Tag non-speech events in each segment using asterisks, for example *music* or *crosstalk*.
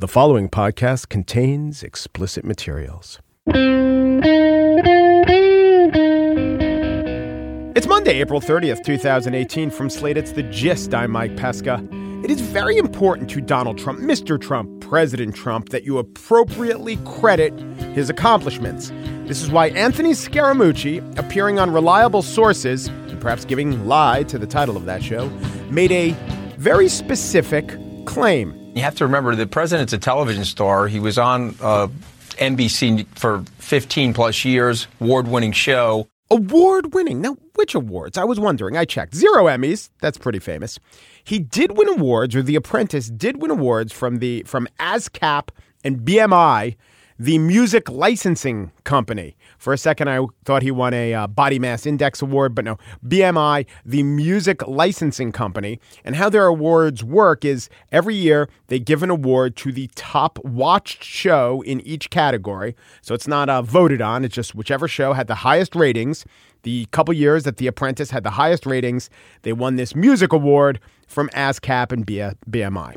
The following podcast contains explicit materials. It's Monday, April 30th, 2018. From Slate, it's The Gist. I'm Mike Pesca. It is very important to Donald Trump, Mr. Trump, President Trump, that you appropriately credit his accomplishments. This is why Anthony Scaramucci, appearing on reliable sources, and perhaps giving lie to the title of that show, made a very specific claim. You have to remember the president's a television star. He was on uh, NBC for 15 plus years, award winning show. Award winning. Now, which awards? I was wondering. I checked. Zero Emmys. That's pretty famous. He did win awards, or The Apprentice did win awards from the from ASCAP and BMI the music licensing company. For a second, I thought he won a uh, body mass index award, but no, BMI, the music licensing company. And how their awards work is every year they give an award to the top watched show in each category. So it's not uh, voted on, it's just whichever show had the highest ratings. The couple years that The Apprentice had the highest ratings, they won this music award from ASCAP and BMI.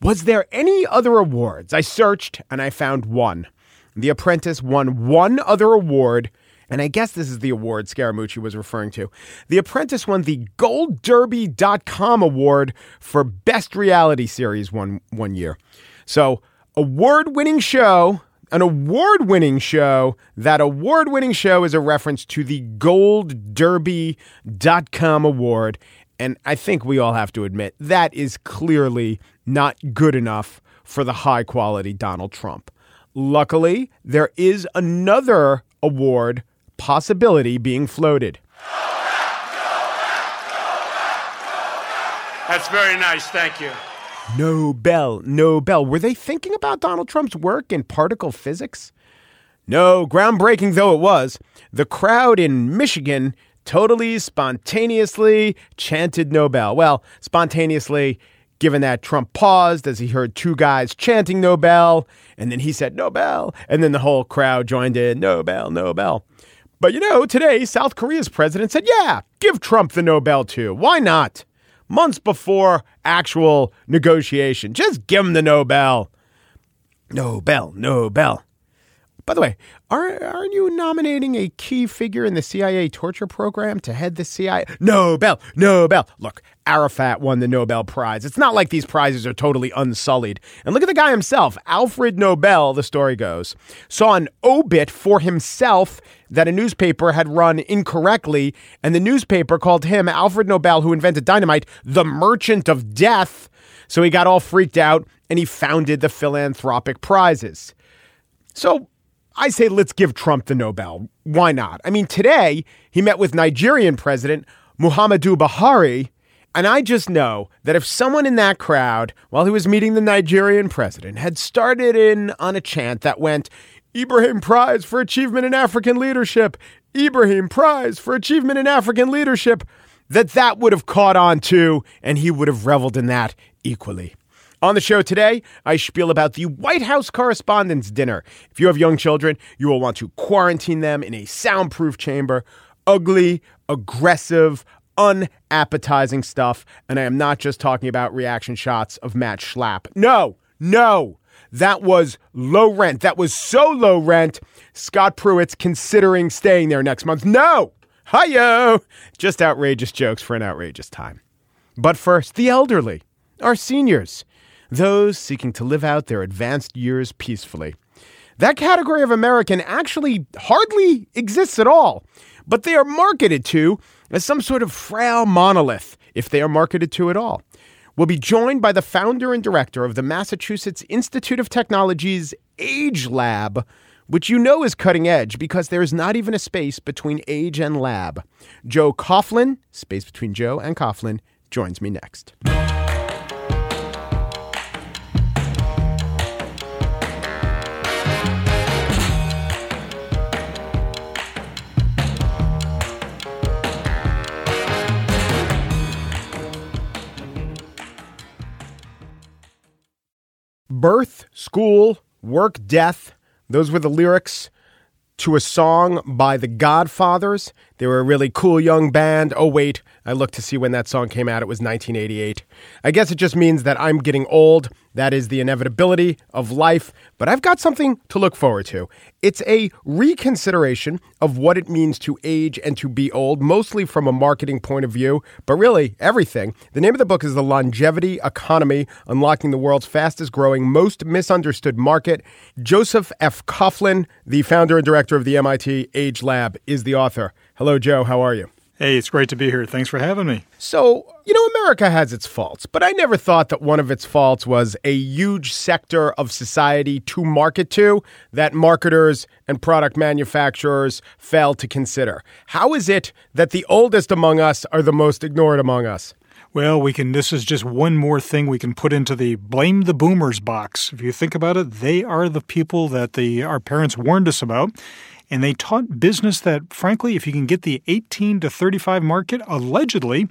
Was there any other awards? I searched and I found one. The Apprentice won one other award, and I guess this is the award Scaramucci was referring to. The Apprentice won the GoldDerby.com award for Best Reality Series one, one year. So, award winning show, an award winning show. That award winning show is a reference to the GoldDerby.com award. And I think we all have to admit that is clearly not good enough for the high quality Donald Trump. Luckily, there is another award possibility being floated. That's very nice. Thank you. Nobel, Nobel. Were they thinking about Donald Trump's work in particle physics? No, groundbreaking though it was, the crowd in Michigan totally spontaneously chanted Nobel. Well, spontaneously, given that Trump paused as he heard two guys chanting Nobel, and then he said Nobel, and then the whole crowd joined in Nobel, Nobel. But you know, today, South Korea's president said, yeah, give Trump the Nobel too. Why not? Months before actual negotiation, just give him the Nobel. Nobel, Nobel. By the way, aren't, aren't you nominating a key figure in the CIA torture program to head the CIA? Nobel, Nobel. Look, Arafat won the Nobel Prize. It's not like these prizes are totally unsullied. And look at the guy himself, Alfred Nobel, the story goes, saw an obit for himself that a newspaper had run incorrectly, and the newspaper called him, Alfred Nobel, who invented dynamite, the merchant of death. So he got all freaked out and he founded the philanthropic prizes. So I say let's give Trump the Nobel. Why not? I mean, today he met with Nigerian President Muhammadu Buhari. And I just know that if someone in that crowd, while he was meeting the Nigerian president, had started in on a chant that went, Ibrahim Prize for Achievement in African Leadership, Ibrahim Prize for Achievement in African Leadership, that that would have caught on too, and he would have reveled in that equally. On the show today, I spiel about the White House Correspondents' Dinner. If you have young children, you will want to quarantine them in a soundproof chamber. Ugly, aggressive, unappetizing stuff. And I am not just talking about reaction shots of Matt Schlapp. No, no. That was low rent. That was so low rent. Scott Pruitt's considering staying there next month. No! Hiyo! Just outrageous jokes for an outrageous time. But first, the elderly, our seniors those seeking to live out their advanced years peacefully. That category of American actually hardly exists at all, but they are marketed to as some sort of frail monolith, if they are marketed to at all. We'll be joined by the founder and director of the Massachusetts Institute of Technology's Age Lab, which you know is cutting edge because there is not even a space between age and lab. Joe Coughlin, space between Joe and Coughlin, joins me next. Birth, school, work, death. Those were the lyrics to a song by the Godfathers. They were a really cool young band. Oh, wait, I looked to see when that song came out. It was 1988. I guess it just means that I'm getting old, That is the inevitability of life, but I've got something to look forward to. It's a reconsideration of what it means to age and to be old, mostly from a marketing point of view, but really everything. The name of the book is The Longevity Economy Unlocking the World's Fastest Growing, Most Misunderstood Market. Joseph F. Coughlin, the founder and director of the MIT Age Lab, is the author. Hello, Joe. How are you? Hey, it's great to be here. Thanks for having me. So, you know, America has its faults, but I never thought that one of its faults was a huge sector of society to market to that marketers and product manufacturers fail to consider. How is it that the oldest among us are the most ignored among us? Well, we can. This is just one more thing we can put into the blame the boomers box. If you think about it, they are the people that the our parents warned us about, and they taught business that, frankly, if you can get the 18 to 35 market, allegedly,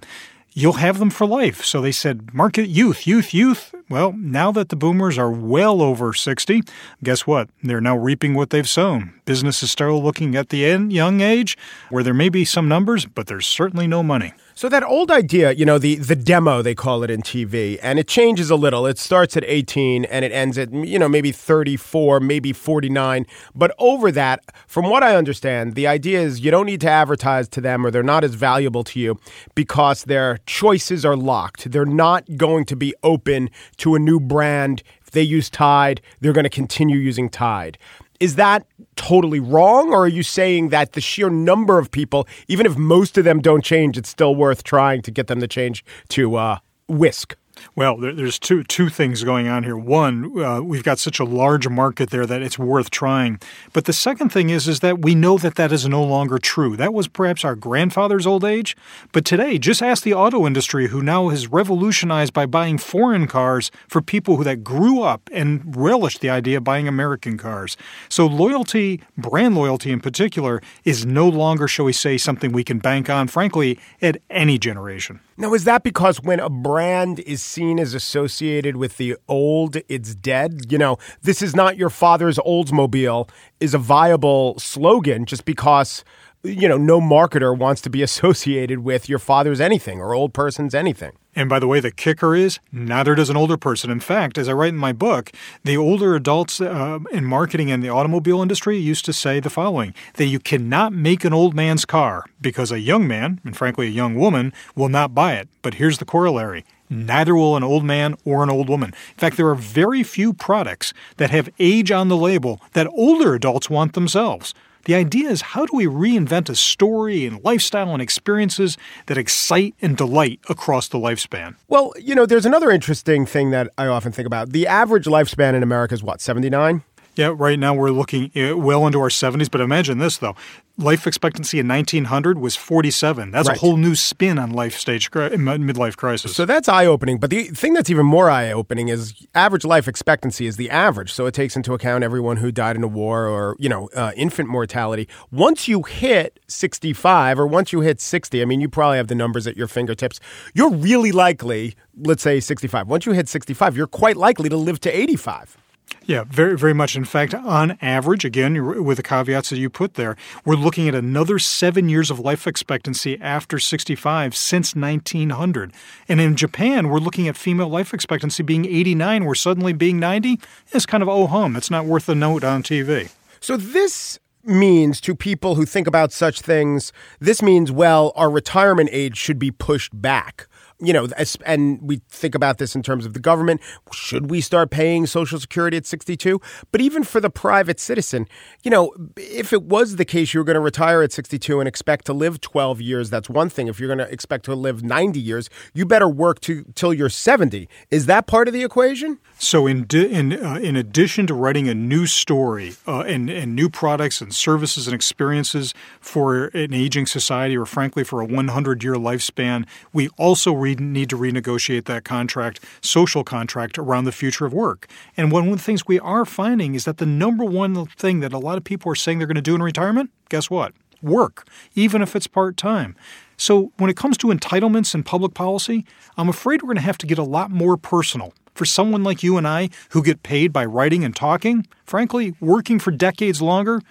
you'll have them for life. So they said, market youth, youth, youth. Well, now that the boomers are well over 60, guess what? They're now reaping what they've sown. Business is still looking at the young age where there may be some numbers, but there's certainly no money. So that old idea, you know, the the demo they call it in TV, and it changes a little. It starts at 18 and it ends at you know maybe 34, maybe 49, but over that, from what I understand, the idea is you don't need to advertise to them or they're not as valuable to you because their choices are locked. They're not going to be open to a new brand. If they use Tide, they're going to continue using Tide. Is that totally wrong, or are you saying that the sheer number of people, even if most of them don't change, it's still worth trying to get them to change to uh, Whisk? Well, there's two two things going on here. One, uh, we've got such a large market there that it's worth trying. But the second thing is is that we know that that is no longer true. That was perhaps our grandfather's old age, but today, just ask the auto industry, who now has revolutionized by buying foreign cars for people who that grew up and relished the idea of buying American cars. So loyalty, brand loyalty in particular, is no longer, shall we say, something we can bank on, frankly, at any generation. Now, is that because when a brand is seen as associated with the old, it's dead? You know, this is not your father's Oldsmobile is a viable slogan just because you know, no marketer wants to be *laughs* associated with your father's anything or old person's anything. And by the way, the kicker is neither does an older person. In fact, as I write in my book, the older adults uh, in marketing and the automobile industry used to say the following that you cannot make an old man's car because a young man, and frankly a young woman, will not buy it. But here's the corollary neither will an old man or an old woman. In fact, there are very few products that have age on the label that older adults want themselves. The idea is how do we reinvent a story and lifestyle and experiences that excite and delight across the lifespan? Well, you know, there's another interesting thing that I often think about. The average lifespan in America is what, 79? Yeah, right now we're looking uh, well into our 70s. But imagine this, though. Life expectancy in 1900 was 47. That's right. a whole new spin on life stage midlife crisis. So that's eye opening. But the thing that's even more eye opening is average life expectancy is the average. So it takes into account everyone who died in a war or you know uh, infant mortality. Once you hit 65 or once you hit 60, I mean you probably have the numbers at your fingertips. You're really likely, let's say 65. Once you hit 65, you're quite likely to live to 85. Yeah, very, very much. In fact, on average, again, with the caveats that you put there, we're looking at another seven years of life expectancy after 65 since 1900. And in Japan, we're looking at female life expectancy being 89, where suddenly being 90 is kind of oh hum. It's not worth a note on TV. So this means to people who think about such things, this means, well, our retirement age should be pushed back you know, and we think about this in terms of the government. Should we start paying Social Security at 62? But even for the private citizen, you know, if it was the case you were going to retire at 62 and expect to live 12 years, that's one thing. If you're going to expect to live 90 years, you better work to till you're 70. Is that part of the equation? So, in di- in uh, in addition to writing a new story uh, and and new products and services and experiences for an aging society, or frankly for a 100 year lifespan, we also re- need to renegotiate that contract, social contract around the future of work. And one of the things we are finding is that the number one thing that a lot of people are saying they're going to do in retirement, guess what? Work, even if it's part time. So, when it comes to entitlements and public policy, I'm afraid we're going to have to get a lot more personal for someone like you and I who get paid by writing and talking, frankly, working for decades longer,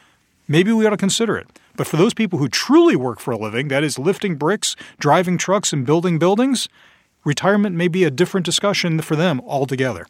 maybe we ought to consider it. But for those people who truly work for a living, that is lifting bricks, driving trucks, and building buildings, retirement may be a different discussion for them altogether.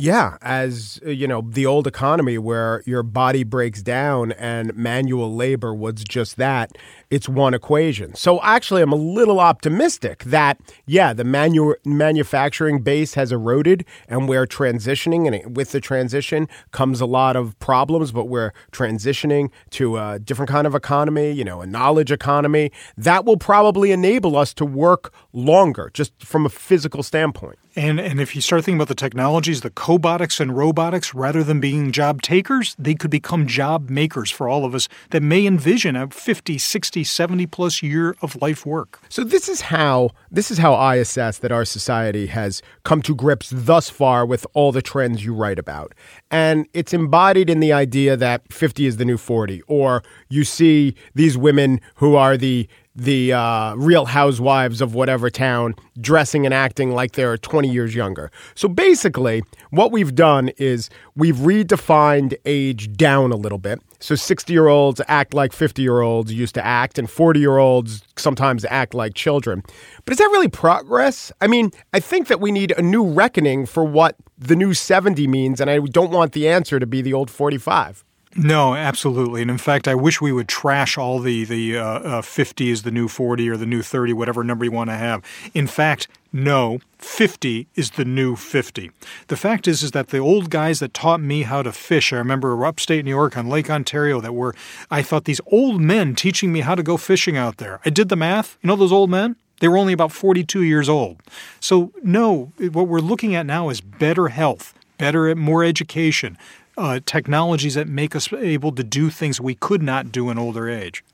Yeah, as uh, you know, the old economy where your body breaks down and manual labor was just that. It's one equation. So actually, I'm a little optimistic that yeah, the manu- manufacturing base has eroded, and we're transitioning, and with the transition comes a lot of problems. But we're transitioning to a different kind of economy, you know, a knowledge economy that will probably enable us to work longer, just from a physical standpoint. And and if you start thinking about the technologies, the cobotics and robotics, rather than being job takers, they could become job makers for all of us that may envision a 50, 60, 70 plus year of life work. So this is how this is how I assess that our society has come to grips thus far with all the trends you write about. And it's embodied in the idea that 50 is the new 40 or you see these women who are the the uh, real housewives of whatever town dressing and acting like they're 20 years younger. So basically, what we've done is we've redefined age down a little bit. So 60 year olds act like 50 year olds used to act, and 40 year olds sometimes act like children. But is that really progress? I mean, I think that we need a new reckoning for what the new 70 means, and I don't want the answer to be the old 45. No, absolutely. And in fact, I wish we would trash all the the uh, uh, 50 is the new 40 or the new 30, whatever number you want to have. In fact, no, 50 is the new 50. The fact is is that the old guys that taught me how to fish, I remember upstate New York on Lake Ontario that were I thought these old men teaching me how to go fishing out there. I did the math. You know those old men? They were only about 42 years old. So, no, what we're looking at now is better health, better more education, uh, technologies that make us able to do things we could not do in older age.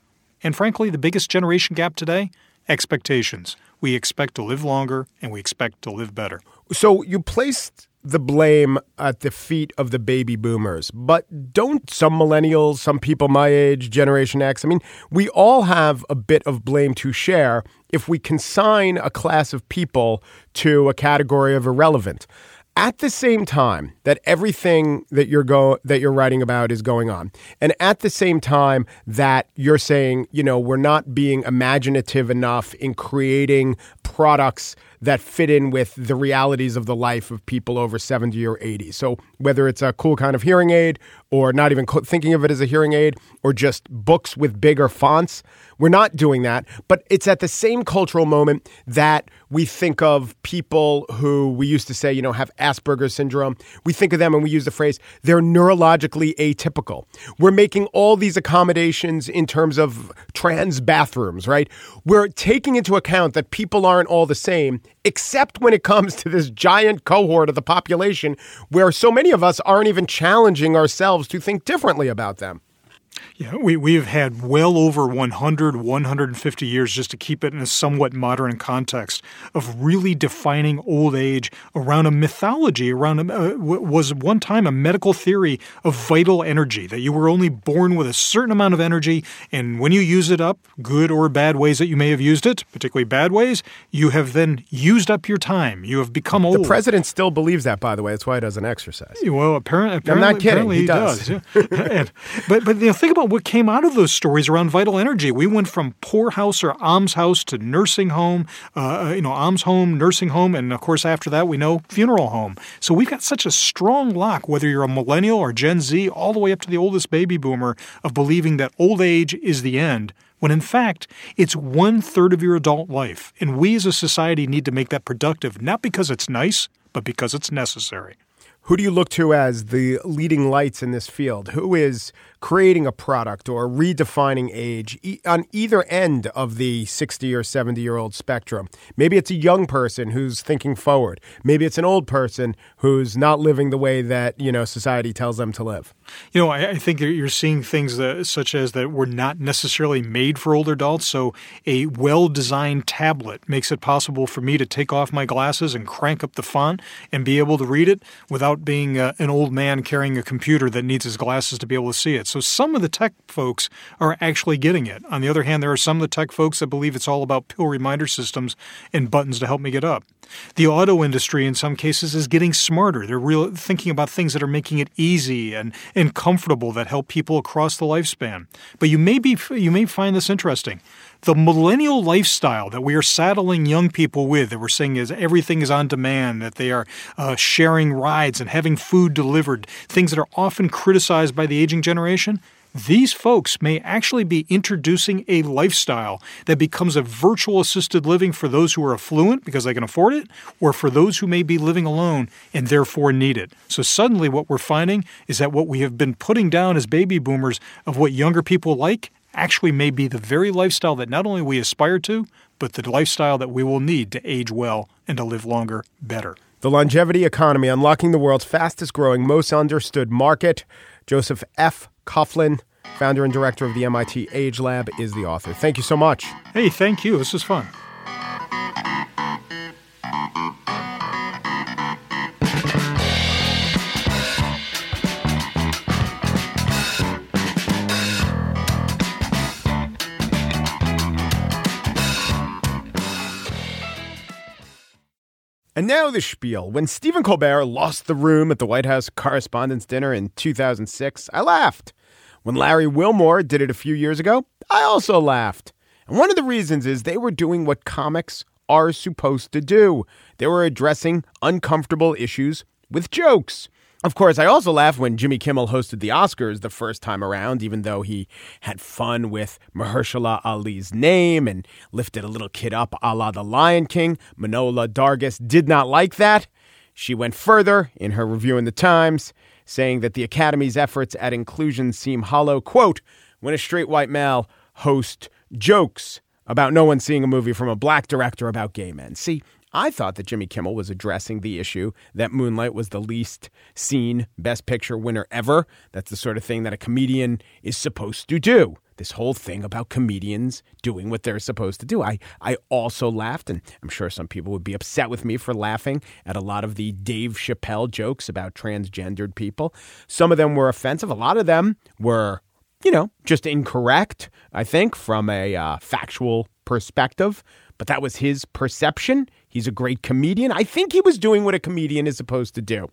And frankly, the biggest generation gap today expectations. We expect to live longer and we expect to live better. So you placed the blame at the feet of the baby boomers, but don't some millennials, some people my age, Generation X, I mean, we all have a bit of blame to share if we consign a class of people to a category of irrelevant at the same time that everything that you're go that you're writing about is going on and at the same time that you're saying you know we're not being imaginative enough in creating products that fit in with the realities of the life of people over 70 or 80 so whether it's a cool kind of hearing aid or not even thinking of it as a hearing aid or just books with bigger fonts we're not doing that, but it's at the same cultural moment that we think of people who we used to say, you know, have Asperger's syndrome. We think of them and we use the phrase, they're neurologically atypical. We're making all these accommodations in terms of trans bathrooms, right? We're taking into account that people aren't all the same, except when it comes to this giant cohort of the population where so many of us aren't even challenging ourselves to think differently about them. Yeah, we, we have had well over 100, 150 years just to keep it in a somewhat modern context of really defining old age around a mythology, around a, uh, was one time a medical theory of vital energy, that you were only born with a certain amount of energy, and when you use it up, good or bad ways that you may have used it, particularly bad ways, you have then used up your time. You have become old. The president still believes that, by the way. That's why he doesn't exercise. Well, apparently, apparently I'm not kidding. He, he does. does. *laughs* and, but, but you know, think about what came out of those stories around vital energy. We went from poorhouse or almshouse to nursing home, uh, you know, alms home, nursing home, and of course after that we know funeral home. So we've got such a strong lock, whether you're a millennial or Gen Z, all the way up to the oldest baby boomer, of believing that old age is the end when in fact it's one third of your adult life. And we as a society need to make that productive, not because it's nice, but because it's necessary. Who do you look to as the leading lights in this field? Who is creating a product or redefining age e- on either end of the 60 or 70 year old spectrum. Maybe it's a young person who's thinking forward. Maybe it's an old person who's not living the way that, you know, society tells them to live. You know, I, I think you're seeing things that, such as that were not necessarily made for older adults. So, a well designed tablet makes it possible for me to take off my glasses and crank up the font and be able to read it without being uh, an old man carrying a computer that needs his glasses to be able to see it. So some of the tech folks are actually getting it. On the other hand, there are some of the tech folks that believe it's all about pill reminder systems and buttons to help me get up. The auto industry, in some cases, is getting smarter. They're real, thinking about things that are making it easy and, and comfortable that help people across the lifespan. But you may be you may find this interesting. The millennial lifestyle that we are saddling young people with, that we're saying is everything is on demand, that they are uh, sharing rides and having food delivered, things that are often criticized by the aging generation, these folks may actually be introducing a lifestyle that becomes a virtual assisted living for those who are affluent because they can afford it, or for those who may be living alone and therefore need it. So suddenly, what we're finding is that what we have been putting down as baby boomers of what younger people like actually may be the very lifestyle that not only we aspire to, but the lifestyle that we will need to age well and to live longer better. The Longevity Economy Unlocking the World's Fastest Growing, Most Understood Market. Joseph F. Coughlin, founder and director of the MIT Age Lab, is the author. Thank you so much. Hey, thank you. This was fun. And now the spiel. When Stephen Colbert lost the room at the White House Correspondents' Dinner in 2006, I laughed. When Larry Wilmore did it a few years ago, I also laughed. And one of the reasons is they were doing what comics are supposed to do. They were addressing uncomfortable issues with jokes. Of course, I also laughed when Jimmy Kimmel hosted the Oscars the first time around, even though he had fun with Mahershala Ali's name and lifted a little kid up a la the Lion King. Manohla Dargis did not like that. She went further in her review in the Times, saying that the Academy's efforts at inclusion seem hollow, quote, when a straight white male host jokes about no one seeing a movie from a black director about gay men. See, I thought that Jimmy Kimmel was addressing the issue that Moonlight was the least seen Best Picture winner ever. That's the sort of thing that a comedian is supposed to do. This whole thing about comedians doing what they're supposed to do. I, I also laughed, and I'm sure some people would be upset with me for laughing at a lot of the Dave Chappelle jokes about transgendered people. Some of them were offensive, a lot of them were you know, just incorrect, I think, from a uh, factual perspective. But that was his perception. He's a great comedian. I think he was doing what a comedian is supposed to do.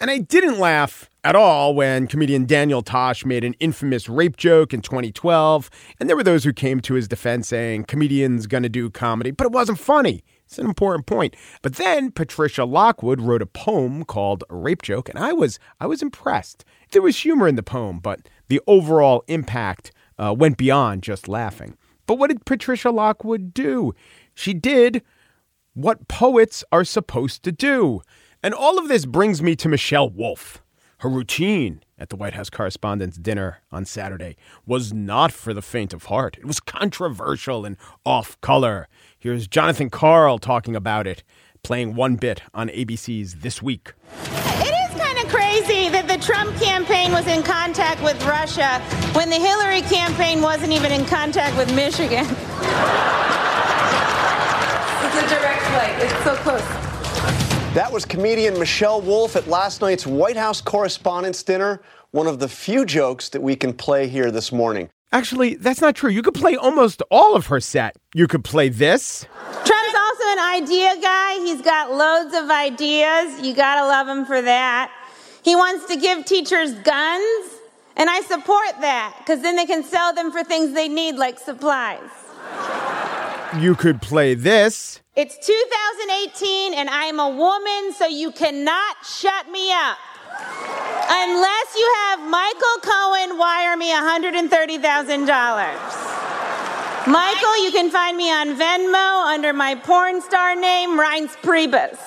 And I didn't laugh at all when comedian Daniel Tosh made an infamous rape joke in 2012. And there were those who came to his defense saying, comedians to do comedy, but it wasn't funny. It's an important point. But then Patricia Lockwood wrote a poem called A Rape Joke, and I was I was impressed. There was humor in the poem, but the overall impact uh, went beyond just laughing. But what did Patricia Lockwood do? She did what poets are supposed to do. And all of this brings me to Michelle Wolf. Her routine at the White House Correspondents' Dinner on Saturday was not for the faint of heart. It was controversial and off color. Here's Jonathan Karl talking about it, playing one bit on ABC's This Week. Trump campaign was in contact with Russia when the Hillary campaign wasn't even in contact with Michigan. *laughs* It's a direct flight. It's so close. That was comedian Michelle Wolf at last night's White House Correspondents' Dinner. One of the few jokes that we can play here this morning. Actually, that's not true. You could play almost all of her set. You could play this. Trump's also an idea guy. He's got loads of ideas. You gotta love him for that. He wants to give teachers guns, and I support that because then they can sell them for things they need, like supplies. You could play this. It's 2018 and I'm a woman, so you cannot shut me up. Unless you have Michael Cohen wire me $130,000. Michael, you can find me on Venmo under my porn star name, Reince Priebus.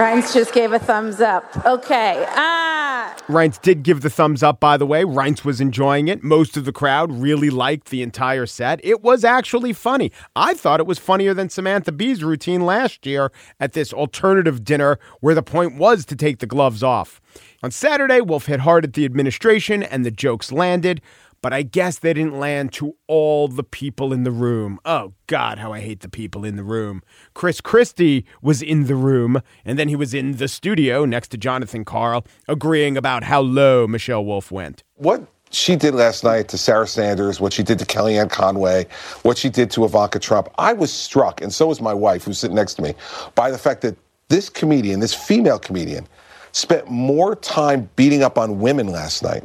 Reince just gave a thumbs up. Okay. Ah. Reince did give the thumbs up, by the way. Reince was enjoying it. Most of the crowd really liked the entire set. It was actually funny. I thought it was funnier than Samantha Bee's routine last year at this alternative dinner where the point was to take the gloves off. On Saturday, Wolf hit hard at the administration and the jokes landed but I guess they didn't land to all the people in the room. Oh, God, how I hate the people in the room. Chris Christie was in the room, and then he was in the studio next to Jonathan Karl, agreeing about how low Michelle Wolf went. What she did last night to Sarah Sanders, what she did to Kellyanne Conway, what she did to Ivanka Trump, I was struck, and so was my wife, who's sitting next to me, by the fact that this comedian, this female comedian, spent more time beating up on women last night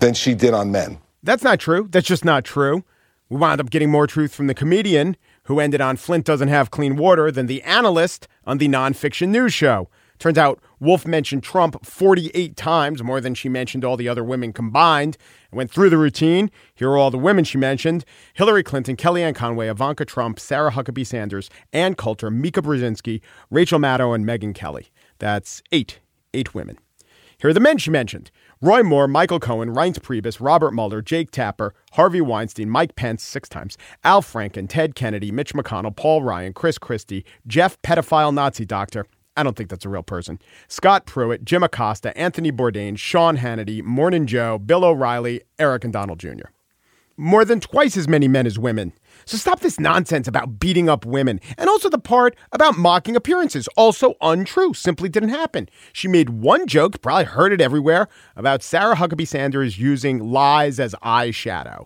than she did on men. That's not true. That's just not true. We wound up getting more truth from the comedian who ended on Flint doesn't have clean water than the analyst on the nonfiction news show. Turns out Wolf mentioned Trump 48 times, more than she mentioned all the other women combined. I went through the routine. Here are all the women she mentioned Hillary Clinton, Kellyanne Conway, Ivanka Trump, Sarah Huckabee Sanders, Ann Coulter, Mika Brzezinski, Rachel Maddow, and Megyn Kelly. That's eight, eight women. Here are the men she mentioned Roy Moore, Michael Cohen, Reince Priebus, Robert Mueller, Jake Tapper, Harvey Weinstein, Mike Pence six times, Al Franken, Ted Kennedy, Mitch McConnell, Paul Ryan, Chris Christie, Jeff Pedophile Nazi Doctor. I don't think that's a real person. Scott Pruitt, Jim Acosta, Anthony Bourdain, Sean Hannity, Morning Joe, Bill O'Reilly, Eric and Donald Jr. More than twice as many men as women. So stop this nonsense about beating up women. And also the part about mocking appearances. Also untrue. Simply didn't happen. She made one joke, probably heard it everywhere, about Sarah Huckabee Sanders using lies as eyeshadow.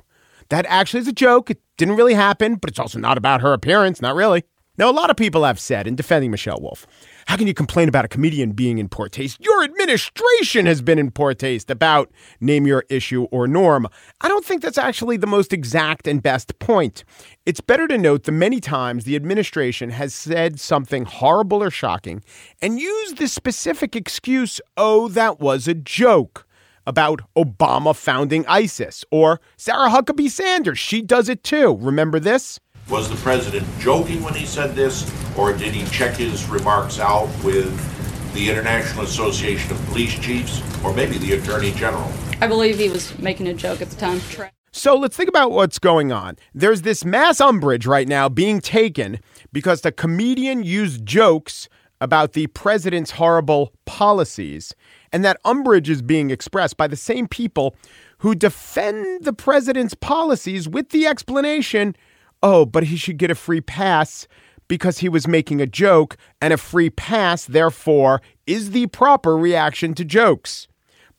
That actually is a joke. It didn't really happen, but it's also not about her appearance. Not really. Now, a lot of people have said in defending Michelle Wolf, how can you complain about a comedian being in poor taste? Your administration has been in poor taste about name your issue or norm. I don't think that's actually the most exact and best point. It's better to note the many times the administration has said something horrible or shocking and used the specific excuse, oh, that was a joke about Obama founding ISIS or Sarah Huckabee Sanders. She does it too. Remember this? Was the president joking when he said this, or did he check his remarks out with the International Association of Police Chiefs, or maybe the Attorney General? I believe he was making a joke at the time. So let's think about what's going on. There's this mass umbrage right now being taken because the comedian used jokes about the president's horrible policies. And that umbrage is being expressed by the same people who defend the president's policies with the explanation oh, but he should get a free pass because he was making a joke, and a free pass, therefore, is the proper reaction to jokes.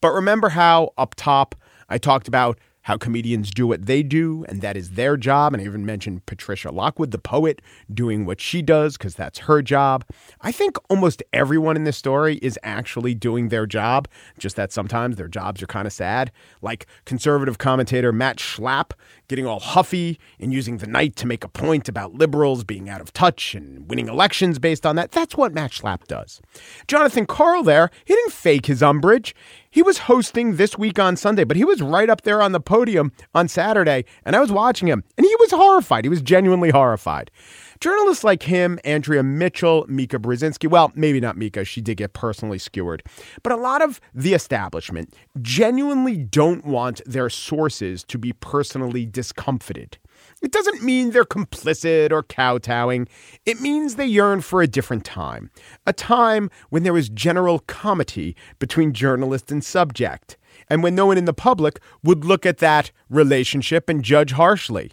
But remember how up top I talked about how comedians do what they do, and that is their job. And I even mentioned Patricia Lockwood, the poet, doing what she does because that's her job. I think almost everyone in this story is actually doing their job, just that sometimes their jobs are kind of sad. Like conservative commentator Matt Schlapp getting all huffy and using the night to make a point about liberals being out of touch and winning elections based on that. That's what Matt Schlapp does. Jonathan Karl there, he didn't fake his umbrage. He was hosting this week on Sunday, but he was right up there on the podium on Saturday, and I was watching him, and he was horrified. He was genuinely horrified. Journalists like him, Andrea Mitchell, Mika Brzezinski, well, maybe not Mika, she did get personally skewered, but a lot of the establishment genuinely don't want their sources to be personally discomfited. It doesn't mean they're complicit or kowtowing. It means they yearn for a different time, a time when there was general comity between journalist and subject, and when no one in the public would look at that relationship and judge harshly.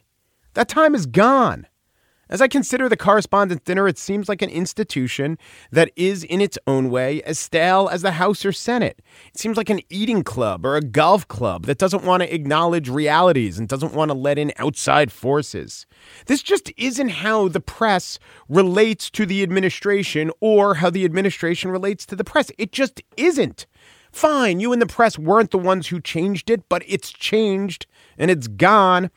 That time is gone. As I consider the correspondents' dinner, it seems like an institution that is, in its own way, as stale as the House or Senate. It seems like an eating club or a golf club that doesn't want to acknowledge realities and doesn't want to let in outside forces. This just isn't how the press relates to the administration or how the administration relates to the press. It just isn't. Fine, you and the press weren't the ones who changed it, but it's changed and it's gone.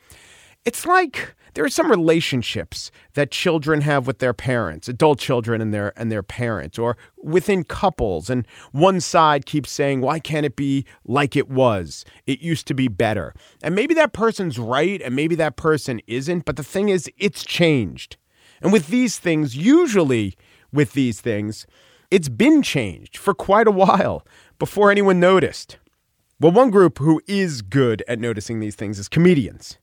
It's like there are some relationships that children have with their parents, adult children and their and their parents, or within couples, and one side keeps saying, "Why can't it be like it was? It used to be better." And maybe that person's right, and maybe that person isn't. But the thing is, it's changed. And with these things, usually with these things, it's been changed for quite a while before anyone noticed. Well, one group who is good at noticing these things is comedians.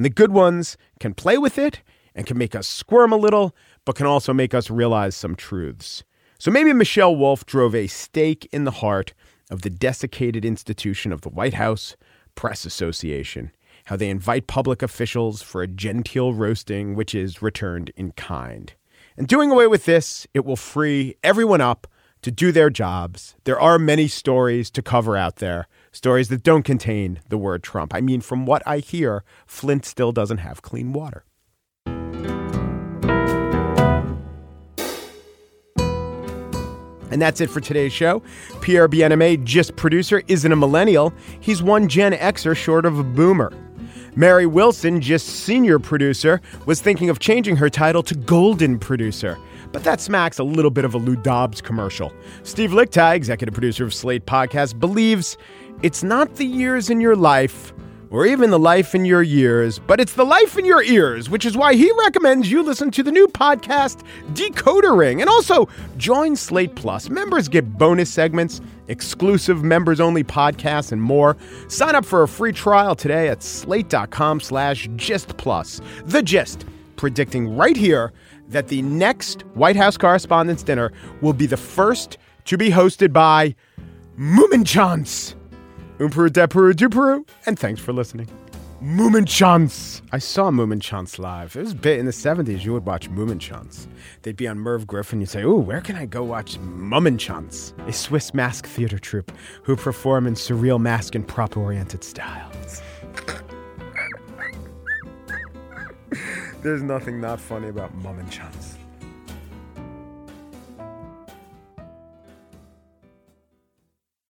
And the good ones can play with it and can make us squirm a little, but can also make us realize some truths. So maybe Michelle Wolf drove a stake in the heart of the desiccated institution of the White House Press Association, how they invite public officials for a genteel roasting, which is returned in kind. And doing away with this, it will free everyone up to do their jobs. There are many stories to cover out there, stories that don't contain the word Trump. I mean, from what I hear, Flint still doesn't have clean water. And that's it for today's show. Pierre Bienaimé, Gist producer, isn't a millennial. He's one Gen Xer short of a boomer. Mary Wilson, Gist senior producer, was thinking of changing her title to golden producer. But that smacks a little bit of a Lou Dobbs commercial. Steve Lickteig, executive producer of Slate Podcast, believes it's not the years in your life or even the life in your years, but it's the life in your ears, which is why he recommends you listen to the new podcast, Decoder Ring. And also join Slate Plus. Members get bonus segments, exclusive members only podcasts, and more. Sign up for a free trial today at slate.com slash gist. The gist, predicting right here that the next White House Correspondents' Dinner will be the first to be hosted by Mummenschanz. Umperu Depuru Duperu, and thanks for listening. Mummenschanz. I saw Mummenschanz live. It was a bit in the 70s. You would watch Mummenschanz. They'd be on Merv Griffin. You'd say, Ooh, where can I go watch Mummenschanz? A Swiss mask theater troupe who perform in surreal mask and prop oriented styles. *laughs* There's nothing not funny about Mummenschanz.